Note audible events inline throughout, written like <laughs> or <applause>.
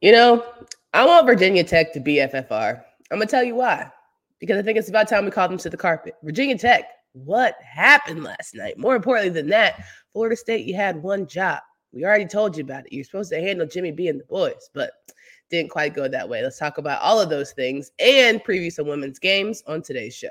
You know, I want Virginia Tech to be FFR. I'm gonna tell you why. Because I think it's about time we called them to the carpet. Virginia Tech, what happened last night? More importantly than that, Florida State, you had one job. We already told you about it. You're supposed to handle Jimmy B and the boys, but didn't quite go that way. Let's talk about all of those things and preview some women's games on today's show.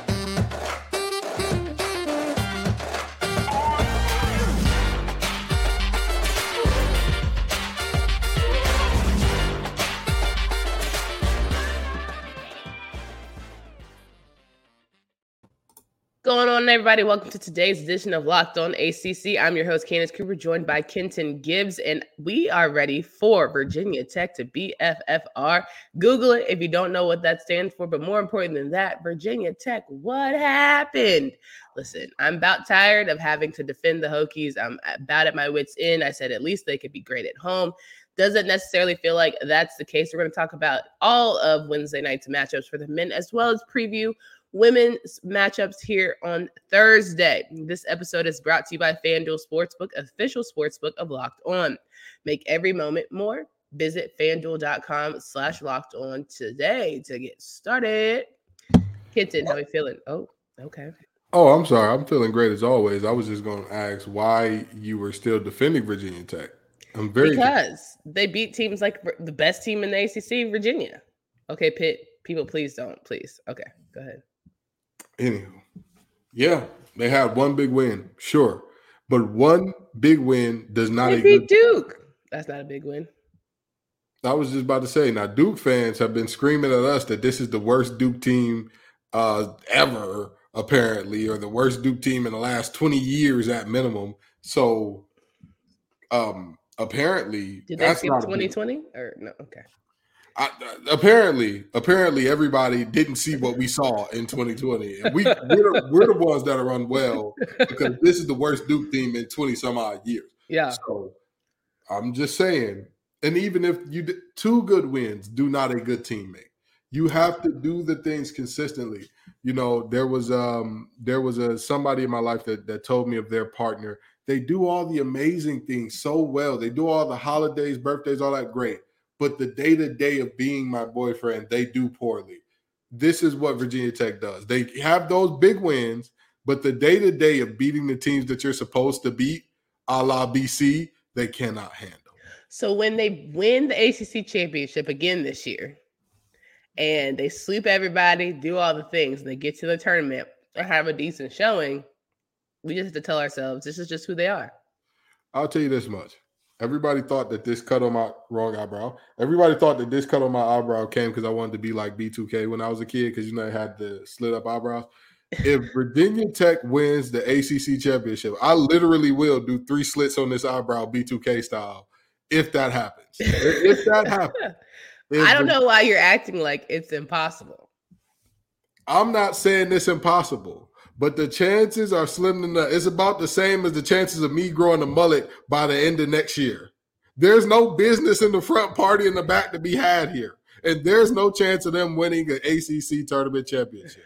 Going on, everybody? Welcome to today's edition of Locked On ACC. I'm your host, Candace Cooper, joined by Kenton Gibbs, and we are ready for Virginia Tech to be FFR. Google it if you don't know what that stands for, but more important than that, Virginia Tech, what happened? Listen, I'm about tired of having to defend the Hokies. I'm about at my wits' end. I said at least they could be great at home doesn't necessarily feel like that's the case. We're going to talk about all of Wednesday night's matchups for the men, as well as preview women's matchups here on Thursday. This episode is brought to you by FanDuel Sportsbook, official sportsbook of Locked On. Make every moment more. Visit fanduel.com slash locked on today to get started. Kenton, how are you feeling? Oh, okay. Oh, I'm sorry. I'm feeling great as always. I was just going to ask why you were still defending Virginia Tech. I'm very because they beat teams like the best team in the ACC, Virginia. Okay, Pitt. People, please don't. Please. Okay, go ahead. Anywho, yeah, they had one big win, sure, but one big win does not. They beat Duke. That's not a big win. I was just about to say. Now, Duke fans have been screaming at us that this is the worst Duke team uh, ever, apparently, or the worst Duke team in the last twenty years at minimum. So, um, apparently, did they skip twenty twenty or no? Okay. I, apparently, apparently, everybody didn't see what we saw in 2020, and we we're the, we're the ones that are unwell because this is the worst Duke team in 20 some odd years. Yeah. So I'm just saying, and even if you two good wins do not a good team make, you have to do the things consistently. You know, there was um there was a somebody in my life that that told me of their partner. They do all the amazing things so well. They do all the holidays, birthdays, all that great but the day to day of being my boyfriend, they do poorly. This is what Virginia Tech does. They have those big wins, but the day to day of beating the teams that you're supposed to beat, a la BC, they cannot handle. So when they win the ACC championship again this year, and they sweep everybody, do all the things, and they get to the tournament and have a decent showing, we just have to tell ourselves this is just who they are. I'll tell you this much. Everybody thought that this cut on my wrong eyebrow. Everybody thought that this cut on my eyebrow came because I wanted to be like B2K when I was a kid because you know I had the slit up eyebrows. If <laughs> Virginia Tech wins the ACC championship, I literally will do three slits on this eyebrow B2K style if that happens. <laughs> if that happens. <laughs> If I don't know why you're acting like it's impossible. I'm not saying it's impossible but the chances are slim to none. It's about the same as the chances of me growing a mullet by the end of next year. There's no business in the front, party in the back to be had here, and there's no chance of them winning an ACC tournament championship.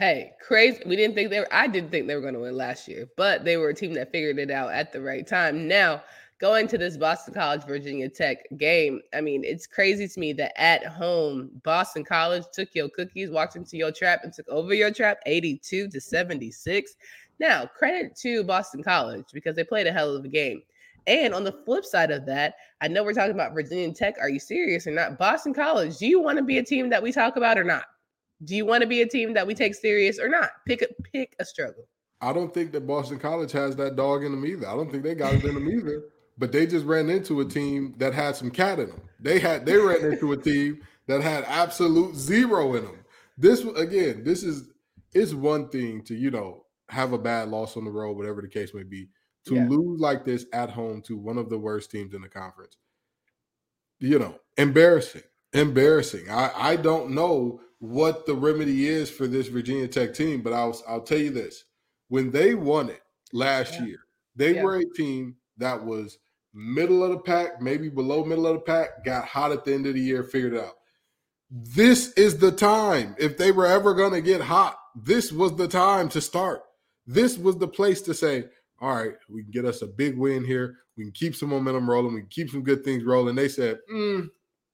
Hey, crazy! We didn't think they were. I didn't think they were going to win last year, but they were a team that figured it out at the right time. Now going to this Boston College Virginia Tech game, I mean, it's crazy to me that at home, Boston College took your cookies, walked into your trap, and took over your trap 82 to 76. Now, credit to Boston College because they played a hell of a game. And on the flip side of that, I know we're talking about Virginia Tech. Are you serious or not? Boston College, do you want to be a team that we talk about or not? Do you want to be a team that we take serious or not? Pick a pick a struggle. I don't think that Boston College has that dog in them either. I don't think they got it in them either but they just ran into a team that had some cat in them. They had they ran into a team that had absolute zero in them. This again, this is it's one thing to you know have a bad loss on the road, whatever the case may be. To yeah. lose like this at home to one of the worst teams in the conference, you know, embarrassing, embarrassing. I I don't know what the remedy is for this Virginia Tech team, but I'll I'll tell you this: when they won it last yeah. year, they yeah. were a team that was middle of the pack, maybe below middle of the pack, got hot at the end of the year, figured it out. this is the time. If they were ever going to get hot, this was the time to start. This was the place to say, all right, we can get us a big win here. We can keep some momentum rolling. We can keep some good things rolling. They said, mm,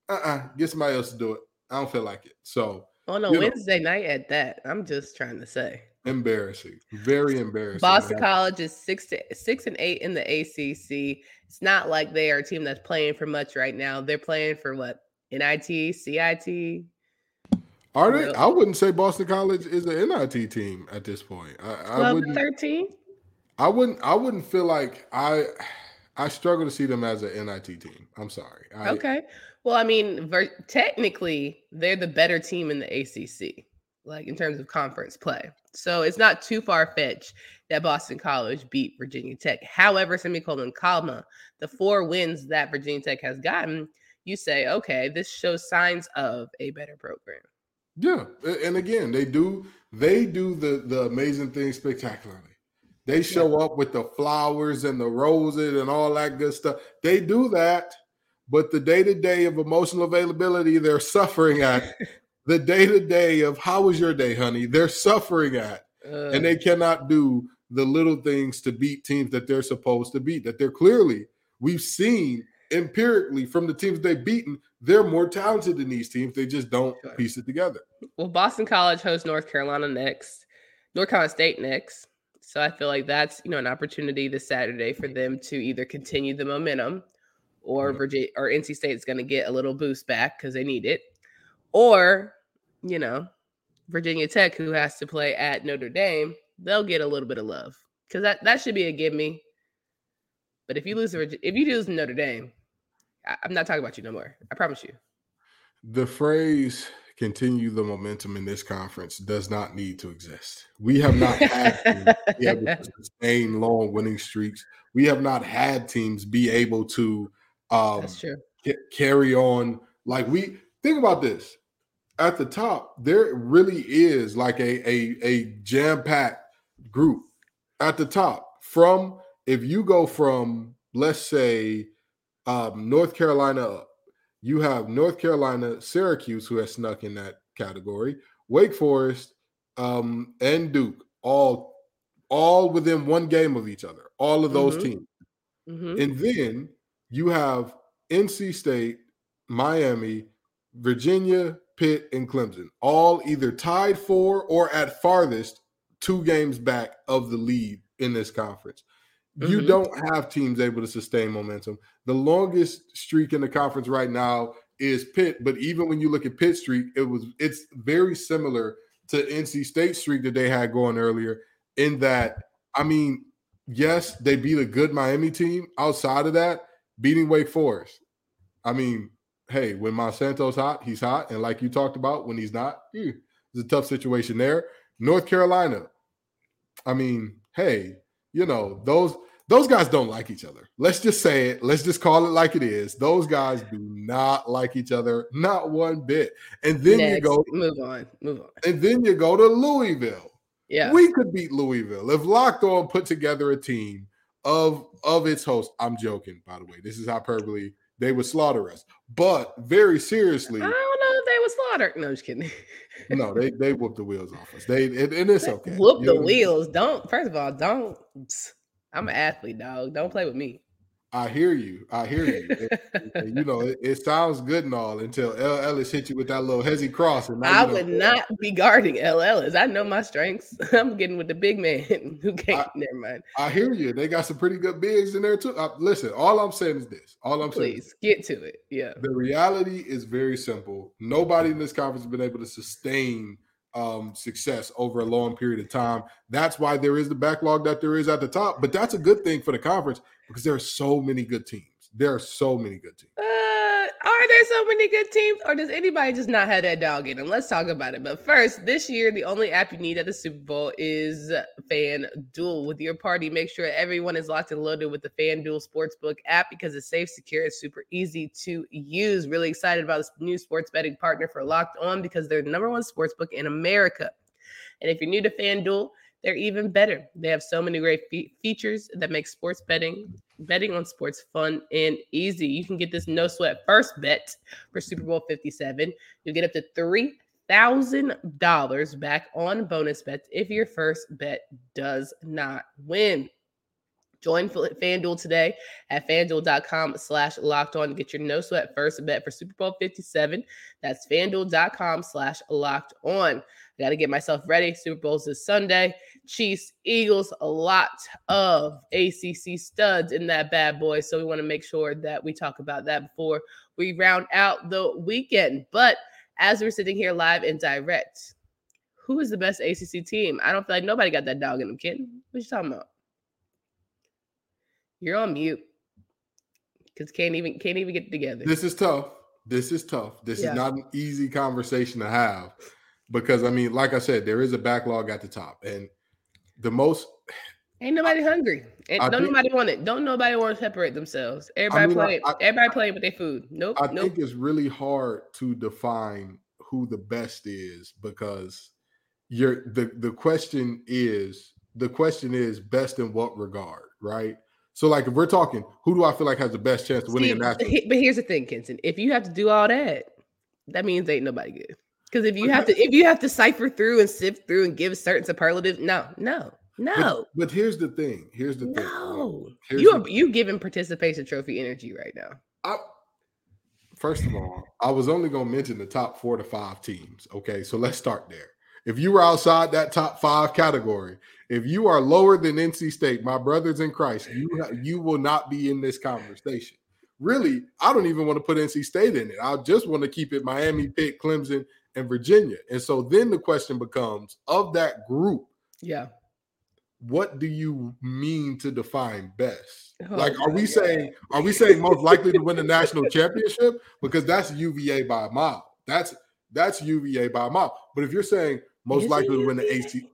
uh-uh, get somebody else to do it. I don't feel like it. So on a Wednesday know, night at that, I'm just trying to say. Embarrassing. Very embarrassing. Boston. College is six to six and eight in the ACC. It's not like they are a team that's playing for much right now. They're playing for what? NIT, CIT. Are they? I wouldn't say Boston College is an NIT team at this point. I, I wouldn't. Thirteen. I wouldn't. I wouldn't feel like I. I struggle to see them as an NIT team. I'm sorry. I, okay. Well, I mean, ver- technically, they're the better team in the ACC, like in terms of conference play. So it's not too far fetched that Boston College beat Virginia Tech. However, semicolon comma, the four wins that Virginia Tech has gotten, you say, okay, this shows signs of a better program. Yeah, and again, they do they do the the amazing thing spectacularly. They show yeah. up with the flowers and the roses and all that good stuff. They do that, but the day to day of emotional availability, they're <laughs> suffering at. <laughs> the day to day of how was your day, honey? They're suffering at, uh, and they cannot do the little things to beat teams that they're supposed to beat. That they're clearly we've seen empirically from the teams they've beaten, they're more talented than these teams. They just don't sure. piece it together. Well, Boston College hosts North Carolina next, North Carolina State next. So I feel like that's you know an opportunity this Saturday for them to either continue the momentum, or Virginia or NC State is going to get a little boost back because they need it, or you know Virginia Tech who has to play at Notre Dame, they'll get a little bit of love because that that should be a give me. But if you lose if you lose Notre Dame, I, I'm not talking about you no more. I promise you. The phrase continue the momentum in this conference does not need to exist. We have not had to <laughs> be able to sustain long winning streaks. We have not had teams be able to um, c- carry on. Like we think about this at the top, there really is like a a, a jam packed group at the top. From if you go from let's say um, North Carolina up, you have North Carolina, Syracuse, who has snuck in that category, Wake Forest, um, and Duke, all all within one game of each other, all of those mm-hmm. teams. Mm-hmm. And then you have NC State, Miami, Virginia, Pitt, and Clemson, all either tied for or at farthest two games back of the lead in this conference. Mm-hmm. You don't have teams able to sustain momentum. The longest streak in the conference right now is Pitt, but even when you look at Pitt streak, it was it's very similar to NC State streak that they had going earlier. In that, I mean, yes, they beat a good Miami team. Outside of that, beating Wake Forest. I mean, hey, when Monsanto's hot, he's hot, and like you talked about, when he's not, eh, it's a tough situation there. North Carolina. I mean, hey, you know those those guys don't like each other. Let's just say it. Let's just call it like it is. Those guys do not like each other, not one bit. And then Next. you go move on, move on. And then you go to Louisville. Yeah, we could beat Louisville if Locked On put together a team of of its host. I'm joking, by the way. This is hyperbole. They would slaughter us, but very seriously, I don't know if they would slaughter. No, just kidding. no, they they whoop the wheels off us. They and, and it's okay. Whoop you the wheels. Don't first of all, don't. I'm an athlete, dog. Don't play with me. I hear you. I hear you. you know, it, it, sounds good and all until El Ellis hit you with that little hezzy cross. And I would not be guarding El Ellis. I know my strengths. <laughs> I'm getting with the big man <laughs> who can't. I, never mind. I hear you. They got some pretty good bigs in there too. Uh, listen, all I'm saying is this. All I'm Please, saying. Please get to it. Yeah. The reality is very simple. Nobody in this conference has been able to sustain um, success over a long period of time. That's why there is the backlog that there is at the top. But that's a good thing for the conference because there are so many good teams. There are so many good teams. There so many good teams, or does anybody just not have that dog in them? Let's talk about it. But first, this year, the only app you need at the Super Bowl is FanDuel. With your party, make sure everyone is locked and loaded with the FanDuel Sportsbook app because it's safe, secure, it's super easy to use. Really excited about this new sports betting partner for Locked On because they're the number one sportsbook in America. And if you're new to FanDuel, they're even better. They have so many great fe- features that make sports betting betting on sports fun and easy. You can get this no sweat first bet for Super Bowl 57. You'll get up to $3,000 back on bonus bets if your first bet does not win. Join FanDuel today at fanduel.com slash locked on to get your no sweat first bet for Super Bowl 57. That's fanduel.com slash locked on. I got to get myself ready. Super Bowl's this Sunday. Chiefs, Eagles, a lot of ACC studs in that bad boy. So we want to make sure that we talk about that before we round out the weekend. But as we're sitting here live and direct, who is the best ACC team? I don't feel like nobody got that dog in them, kid. What you talking about? You're on mute because can't even can't even get together. This is tough. This is tough. This yeah. is not an easy conversation to have because I mean, like I said, there is a backlog at the top, and the most ain't nobody hungry. And don't think, nobody want it. Don't nobody want to separate themselves. Everybody I mean, playing. I, everybody playing with their food. Nope. I nope. think it's really hard to define who the best is because you're the the question is the question is best in what regard, right? So, like, if we're talking, who do I feel like has the best chance of winning See, a national? But here's the thing, Kenton. If you have to do all that, that means ain't nobody good. Because if you have to, if you have to cipher through and sift through and give certain superlatives, no, no, no. But, but here's the thing. Here's the thing. No, you are you giving participation trophy energy right now. I, first of all, I was only going to mention the top four to five teams. Okay, so let's start there. If you were outside that top five category, if you are lower than NC State, my brothers in Christ, you you will not be in this conversation. Really, I don't even want to put NC State in it. I just want to keep it Miami, Pitt, Clemson, and Virginia. And so then the question becomes of that group. Yeah. What do you mean to define best? Oh, like, are we God. saying are we saying most likely to win the national championship? Because that's UVA by a mile. That's that's UVA by a mile. But if you're saying most Is likely to win the AC,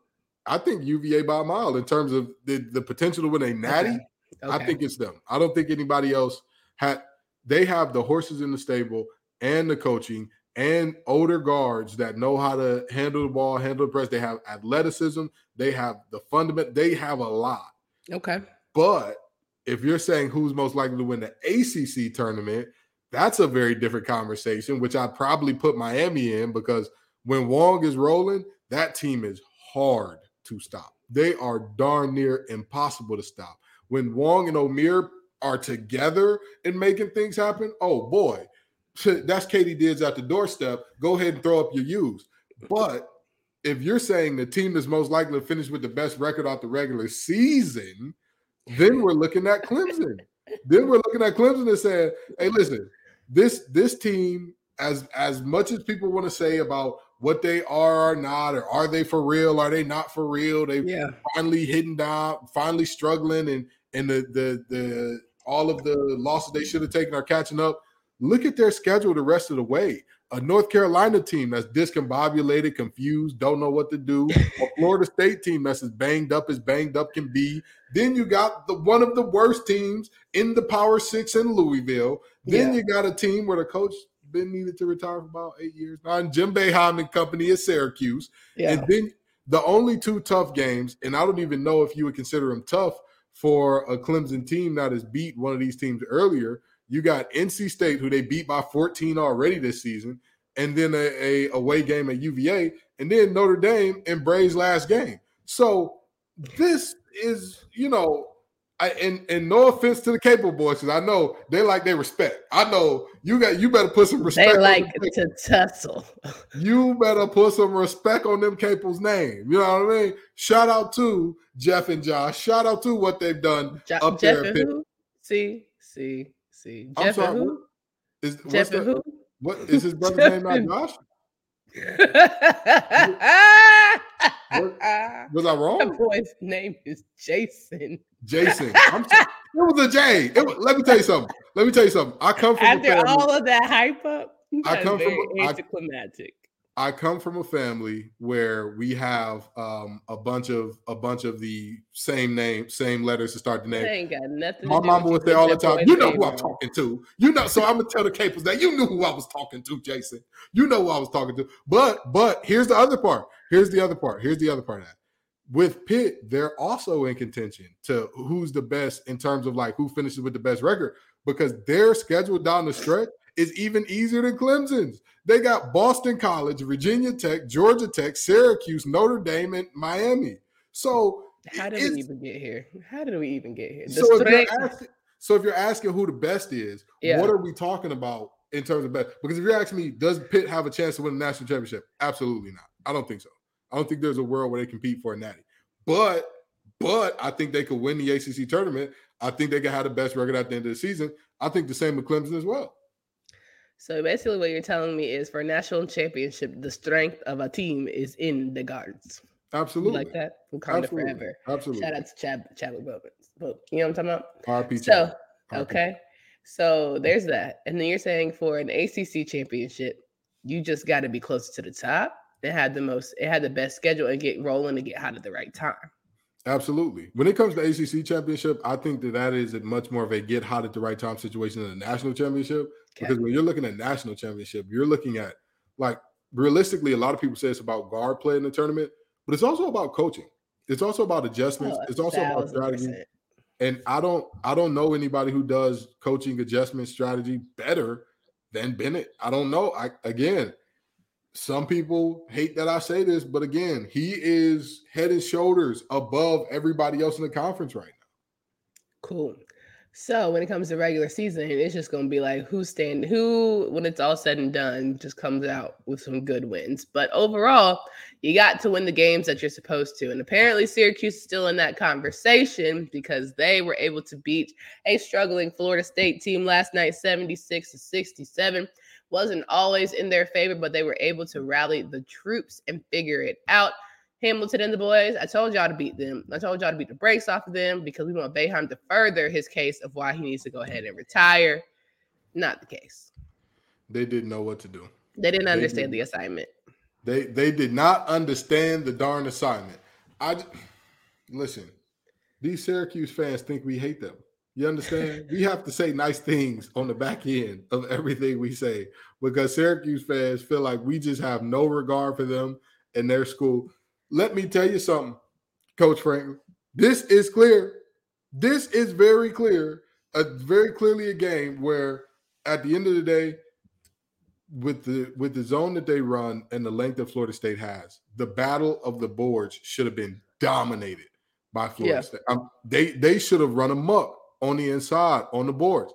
I think UVA by a mile in terms of the, the potential to win a natty. Okay. Okay. I think it's them. I don't think anybody else had. They have the horses in the stable and the coaching and older guards that know how to handle the ball, handle the press. They have athleticism. They have the fundament. They have a lot. Okay. But if you're saying who's most likely to win the ACC tournament, that's a very different conversation, which I'd probably put Miami in because when Wong is rolling, that team is hard to stop. They are darn near impossible to stop. When Wong and Omier are together and making things happen, oh boy, that's Katie Dids at the doorstep. Go ahead and throw up your U's. But if you're saying the team is most likely to finish with the best record off the regular season, then we're looking at Clemson. then we're looking at Clemson and saying, "Hey, listen, this this team, as as much as people want to say about what they are or not, or are they for real? Are they not for real? They yeah. finally hitting down, finally struggling, and and the the the all of the losses they should have taken are catching up. Look at their schedule the rest of the way. A North Carolina team that's discombobulated, confused, don't know what to do. <laughs> A Florida State team that's as banged up as banged up can be. Then you got the one of the worst teams in the Power Six in Louisville. Then yeah. you got a team where the coach been needed to retire for about eight years now. And Jim Boeheim and company at Syracuse. Yeah. And then the only two tough games, and I don't even know if you would consider them tough for a Clemson team that has beat one of these teams earlier. You got NC State, who they beat by 14 already this season, and then a, a away game at UVA, and then Notre Dame in Brey's last game. So this is, you know, I, and and no offense to the Capel boys, because I know they like their respect. I know you got you better put some respect. They like to tussle. <laughs> You better put some respect on them Capel's name. You know what I mean? Shout out to Jeff and Josh. Shout out to what they've done jo- up Jeff there. And who? See, see, see. Jeff I'm sorry, who? Is, Jeff and who? What is his brother's name? Not Josh. <laughs> was I wrong? The boy's name is Jason. Jason. I'm t- it was a J. Was, let me tell you something. Let me tell you something. I come from after all of that hype up. I come from anticlimactic. I come from a family where we have um, a bunch of a bunch of the same name, same letters to start the name. ain't got nothing. My mama would say all the time, "You know who I'm talking to." You know, so I'm gonna tell the Capels that you knew who I was talking to, Jason. You know who I was talking to. But but here's the other part. Here's the other part. Here's the other part of that. with Pitt, they're also in contention to who's the best in terms of like who finishes with the best record because their schedule down the stretch is even easier than Clemson's. They got Boston College, Virginia Tech, Georgia Tech, Syracuse, Notre Dame, and Miami. So how did we even get here? How did we even get here? So if, asking, so if, you're asking, who the best is, yeah. what are we talking about in terms of best? Because if you're asking me, does Pitt have a chance to win a national championship? Absolutely not. I don't think so. I don't think there's a world where they compete for a natty. But but I think they could win the ACC tournament. I think they could have the best record at the end of the season. I think the same with Clemson as well. So basically, what you're telling me is for a national championship, the strength of a team is in the guards. Absolutely. You like that? Wakanda Absolutely. forever. Absolutely. Shout out to Chad Chadwick Boseman. You know what I'm talking about? RP. So, okay. So there's that. And then you're saying for an ACC championship, you just got to be closer to the top. It had the most, it had the best schedule and get rolling and get hot at the right time. Absolutely. When it comes to ACC championship, I think that that is a much more of a get hot at the right time situation than a national championship. Okay. Because when you're looking at national championship, you're looking at like realistically, a lot of people say it's about guard play in the tournament, but it's also about coaching. It's also about adjustments. Oh, it's also about strategy. Percent. And I don't I don't know anybody who does coaching adjustment strategy better than Bennett. I don't know. I again, some people hate that I say this, but again, he is head and shoulders above everybody else in the conference right now. Cool. So when it comes to regular season, it's just going to be like who stand who when it's all said and done just comes out with some good wins. But overall, you got to win the games that you're supposed to. And apparently Syracuse is still in that conversation because they were able to beat a struggling Florida State team last night 76 to 67. Wasn't always in their favor, but they were able to rally the troops and figure it out. Hamilton and the boys. I told y'all to beat them. I told y'all to beat the brakes off of them because we want Boeheim to further his case of why he needs to go ahead and retire. Not the case. They didn't know what to do. They didn't understand they the assignment. They they did not understand the darn assignment. I listen. These Syracuse fans think we hate them. You understand? we have to say nice things on the back end of everything we say because Syracuse fans feel like we just have no regard for them and their school let me tell you something, Coach Franklin. This is clear. This is very clear. A very clearly a game where, at the end of the day, with the with the zone that they run and the length that Florida State has, the battle of the boards should have been dominated by Florida yeah. State. Um, they they should have run amok on the inside on the boards.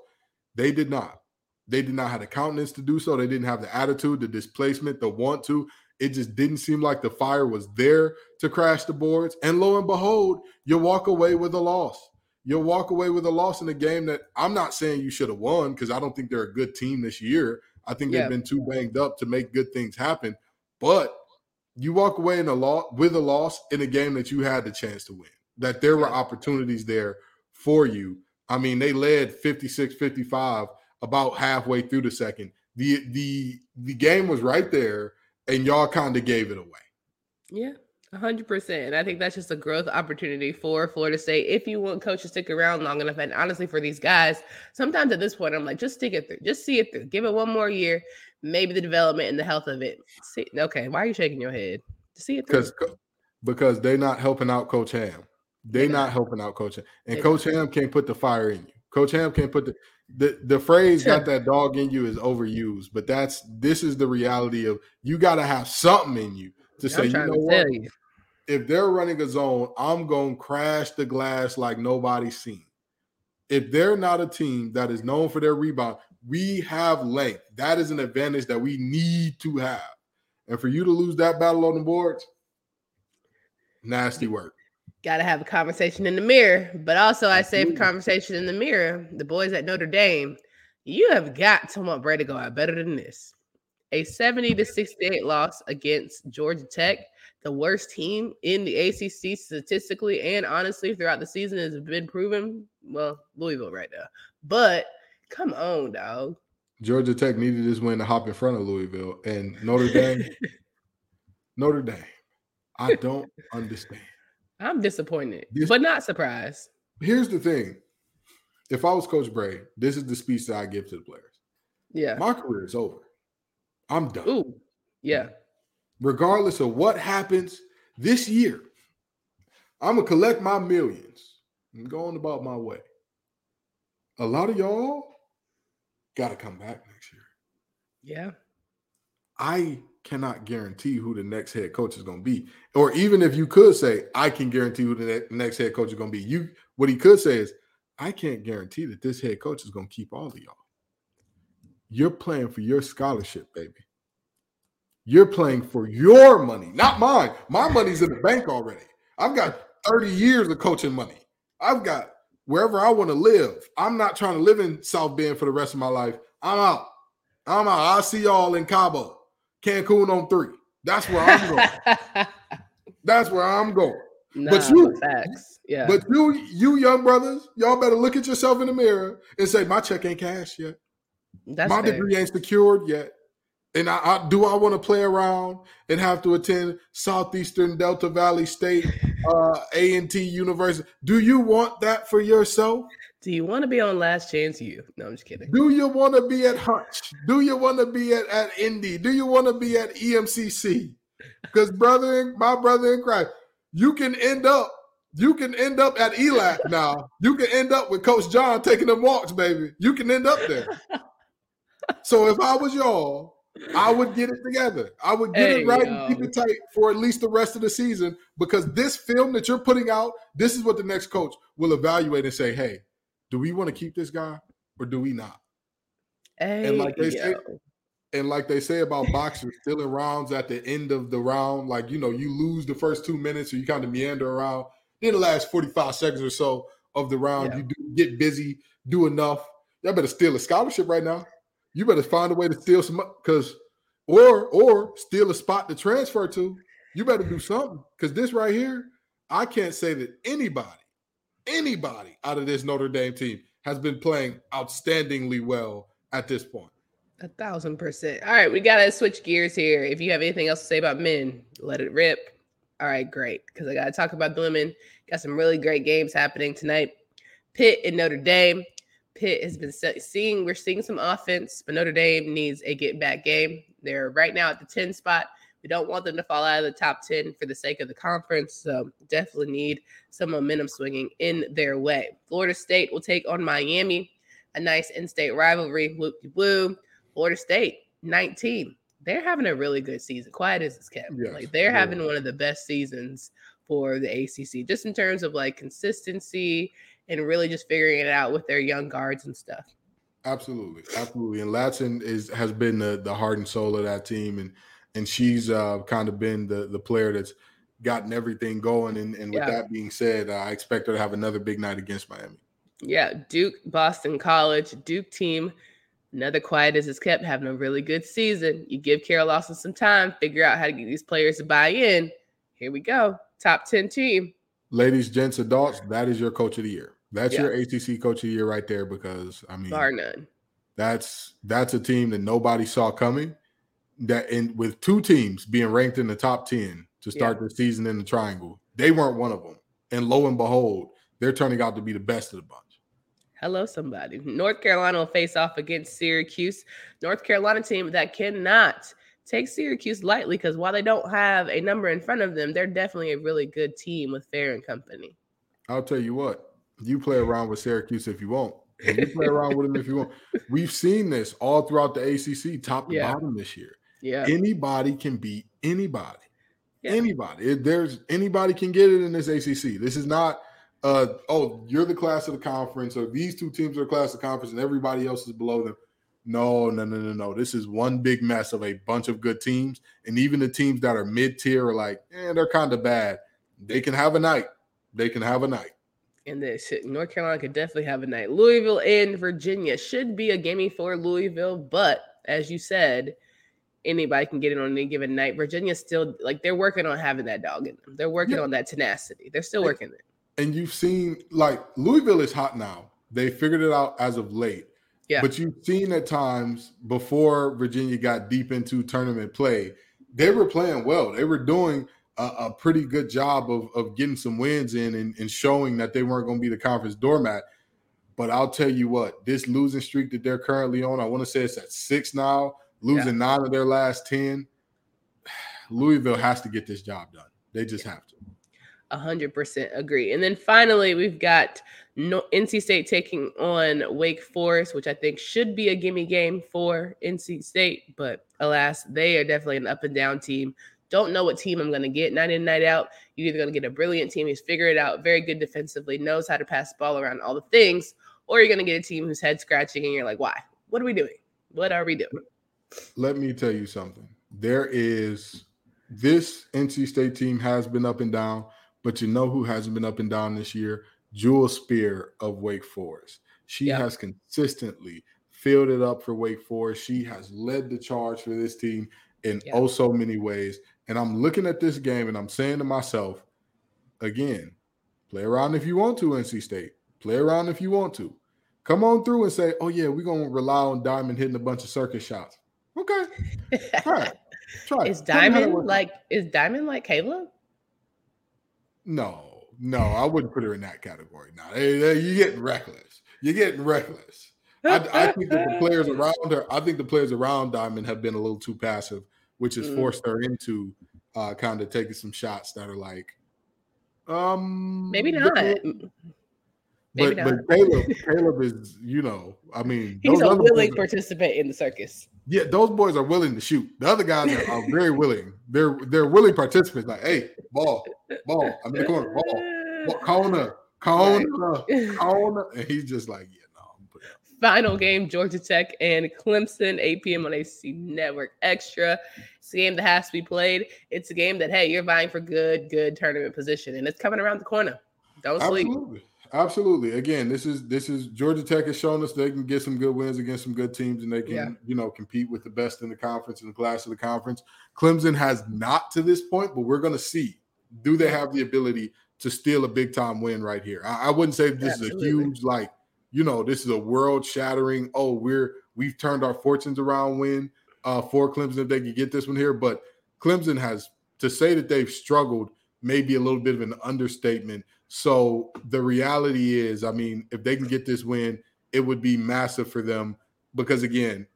They did not. They did not have the countenance to do so. They didn't have the attitude, the displacement, the want to. It just didn't seem like the fire was there to crash the boards. And lo and behold, you walk away with a loss. You'll walk away with a loss in a game that I'm not saying you should have won because I don't think they're a good team this year. I think yeah. they've been too banged up to make good things happen. But you walk away in a loss with a loss in a game that you had the chance to win. That there were opportunities there for you. I mean, they led 56-55 about halfway through the second. The the the game was right there and y'all kind of gave it away. Yeah. 100%. I think that's just a growth opportunity for Florida State if you want coach to stick around long enough. And honestly, for these guys, sometimes at this point, I'm like, just stick it through, just see it through, give it one more year, maybe the development and the health of it. See, okay, why are you shaking your head? See it through. Because because they're not helping out Coach Ham. They're not. helping out Coach Ham. And Coach Ham can't put the fire in you. Coach Ham can't put the the the phrase got that dog in you is overused, but that's this is the reality of you got to have something in you to say, you know what? You. If they're running a zone, I'm going to crash the glass like nobody's seen. If they're not a team that is known for their rebound, we have length. That is an advantage that we need to have. And for you to lose that battle on the boards, nasty work. Got to have a conversation in the mirror. But also, I say for conversation in the mirror, the boys at Notre Dame, you have got to want Brady to go out better than this. A 70 to 68 loss against Georgia Tech, the worst team in the ACC statistically and honestly throughout the season has been proven. Well, Louisville right now, but come on, dog. Georgia Tech needed this win to hop in front of Louisville and Notre Dame. <laughs> Notre Dame, I don't understand. I'm disappointed, this, but not surprised. Here's the thing. If I was Coach Brey, this is the speech that I give to the players. Yeah. My career is over. I'm done. Ooh, yeah. Regardless of what happens this year, I'm gonna collect my millions and go on about my way. A lot of y'all gotta come back next year. Yeah. I cannot guarantee who the next head coach is going to be. Or even if you could say, I can guarantee who the ne- next head coach is going to be. You what he could say is, I can't guarantee that this head coach is going to keep all of y'all. You're playing for your scholarship, baby. You're playing for your money, not mine. My money's in the bank already. I've got 30 years of coaching money. I've got wherever I want to live. I'm not trying to live in South Bend for the rest of my life. I'm out. I'm out. I'll see y'all in Cabo, Cancun on three. That's where I'm going. <laughs> That's where I'm going. Nah, But you- facts. Yeah. But you, you young brothers, y'all better look at yourself in the mirror and say, my check ain't cashed yet. That's my fair. degree ain't secured yet. And I, I do I want to play around and have to attend Southeastern Delta Valley State uh A and T University? Do you want that for yourself? Do you want to be on Last Chance You? No, I'm just kidding. Do you want to be at Hutch? Do you want to be at, at Indy? Do you want to be at EMCC? Because brother, in- my brother in Christ, you can end up, you can end up at ELAC <laughs> now. You can end up with Coach John taking them walks, baby. You can end up there. So if I was y'all, I would get it together. I would get Hey, it right yo. and keep it tight for at least the rest of the season because this film that you're putting out, this is what the next coach will evaluate and say, hey, do we want to keep this guy or do we not? Hey, like they say- And like they say about boxers, stealing rounds at the end of the round, like you know, you lose the first two minutes or you kind of meander around. Then the last 45 seconds or so of the round, Yeah. you do get busy, do enough. Y'all better steal a scholarship right now. You better find a way to steal some because or or steal a spot to transfer to. You better do something. Because this right here, I can't say that anybody, anybody out of this Notre Dame team has been playing outstandingly well at this point. A thousand percent. All right, we gotta switch gears here. If you have anything else to say about men, let it rip. All right, great. Because I gotta talk about the women. Got some really great games happening tonight. Pitt and Notre Dame. Pitt has been seeing we're seeing some offense, but Notre Dame needs a get back game. They're right now at the 10 spot. We don't want them to fall out of the top 10 for the sake of the conference. So definitely need some momentum swinging in their way. Florida State will take on Miami, a nice in-state rivalry. Whoop woo. Florida State, 19. They're having a really good season. Quiet as it's kept. Yes, like they're they having one of the best seasons for the ACC, just in terms of like consistency and really just figuring it out with their young guards and stuff. Absolutely, absolutely. And Latson is has been the the heart and soul of that team, and and she's uh, kind of been the the player that's gotten everything going. And, and with Yeah. that being said, uh, I expect her to have another big night against Miami. Yeah, Duke, Boston College, Duke team, another quiet as it's kept, having a really good season. You give Kara Lawson some time, figure out how to get these players to buy in. Here we go. Top 10 team. Ladies, gents, adults, that is your coach of the year. That's Yeah. your ACC coach of the year right there. Because I mean, Bar none. that's that's a team that nobody saw coming. That in with two teams being ranked in the top ten to start the season in the triangle, they weren't one of them. And lo and behold, they're turning out to be the best of the bunch. Hello, somebody. North Carolina will face off against Syracuse. North Carolina team that cannot take Syracuse lightly because while they don't have a number in front of them, they're definitely a really good team with Fair and company. I'll tell you what, you play around with Syracuse if you want. And You play <laughs> around with them if you want. We've seen this all throughout the ACC, top to Yeah. bottom this year. Yeah. Anybody can beat anybody. Yeah. Anybody. There's anybody can get it in this ACC. This is not uh oh, you're the class of the conference, or these two teams are the class of the conference, and everybody else is below them. No, no, no, no, no. This is one big mess of a bunch of good teams, and even the teams that are mid tier are like, eh, they're kind of bad. They can have a night. They can have a night. And this North Carolina could definitely have a night. Louisville and Virginia should be a gimme for Louisville, but as you said, anybody can get it on any given night. Virginia's still like they're working on having that dog in them. They're working Yeah. on that tenacity. They're still working it. And you've seen like Louisville is hot now. They figured it out as of late. Yeah. But you've seen at times before Virginia got deep into tournament play, they were playing well. They were doing a, a pretty good job of, of getting some wins in and, and showing that they weren't going to be the conference doormat. But I'll tell you what, this losing streak that they're currently on, I want to say it's at six now, losing nine of their last 10. Louisville has to get this job done. They just have to. 100% agree. And then finally, we've got no, NC State taking on Wake Forest, which I think should be a gimme game for NC State. But alas, they are definitely an up and down team. Don't know what team I'm going to get night in, night out. You're either going to get a brilliant team who's figured it out, very good defensively, knows how to pass the ball around, all the things, or you're going to get a team who's head scratching and you're like, why? What are we doing? What are we doing? Let me tell you something. There is this NC State team has been up and down, but you know who hasn't been up and down this year? Jewel Spear of Wake Forest. She yep. has consistently filled it up for Wake Forest. She has led the charge for this team in yep. oh so many ways. And I'm looking at this game and I'm saying to myself, again, play around if you want to, NC State. Play around if you want to. Come on through and say, oh, yeah, we're going to rely on Diamond hitting a bunch of circus shots. Okay. Try it. Try is Diamond like is Diamond like Caleb? No, no, I wouldn't put her in that category. Now you're getting reckless. You're getting reckless. I, I, think that the players <laughs> around her, I think the players around Diamond have been a little too passive, which has mm. forced her into uh, kind of taking some shots that are like, um, maybe not. Maybe but, but Caleb, Caleb is, you know, I mean, <laughs> he's a willing participant in the circus. Yeah, those boys are willing to shoot. The other guys are, are very willing. They're they're willing participants. Like, hey, ball, ball. I'm in the corner, ball, ball corner, corner, corner, and he's just like, yeah, no. Final game: Georgia Tech and Clemson, 8 p.m. on ACC Network Extra. It's a game that has to be played. It's a game that hey, you're vying for good, good tournament position, and it's coming around the corner. Don't sleep. Absolutely. Again, this is this is Georgia Tech has shown us they can get some good wins against some good teams, and they can yeah. you know compete with the best in the conference and the class of the conference. Clemson has not to this point, but we're going to see. Do they have the ability to steal a big time win right here? I, I wouldn't say this Absolutely. is a huge like you know this is a world shattering. Oh, we're we've turned our fortunes around win uh, for Clemson if they could get this one here, but Clemson has to say that they've struggled maybe a little bit of an understatement so the reality is, I mean, if they can get this win, it would be massive for them because again,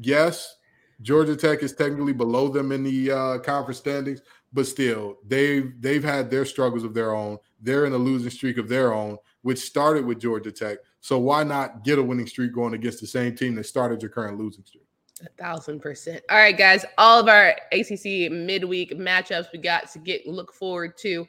yes, Georgia Tech is technically below them in the uh, conference standings, but still, they've they've had their struggles of their own. They're in a losing streak of their own, which started with Georgia Tech. So why not get a winning streak going against the same team that started your current losing streak? A thousand percent. All right, guys. All of our ACC midweek matchups we got to get look forward to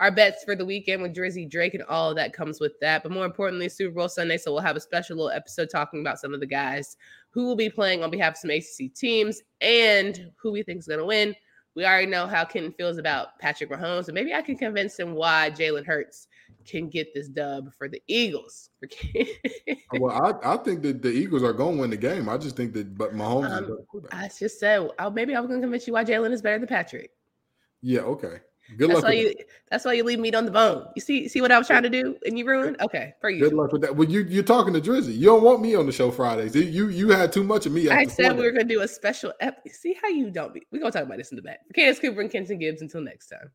our bets for the weekend with Drizzy Drake and all that comes with that. But more importantly, Super Bowl Sunday. So we'll have a special little episode talking about some of the guys who will be playing on behalf of some ACC teams and who we think is going to win. We already know how Kenton feels about Patrick Mahomes, and maybe I can convince him why Jalen Hurts can get this dub for the Eagles. <laughs> well, I, I think that the Eagles are going to win the game. I just think that, but Mahomes. Um, I just said, oh, maybe I was going to convince you why Jalen is better than Patrick. Yeah. Okay. Good that's luck. Why you, that. that's why you leave meat on the bone. You see, see what I was trying to do, and you ruined. Okay, for you. Good luck with that. Well, you you're talking to Drizzy. You don't want me on the show Fridays. You you had too much of me. I said we were gonna do a special. Ep- see how you don't be. We're gonna talk about this in the back. Candace Cooper and Kenton Gibbs. Until next time.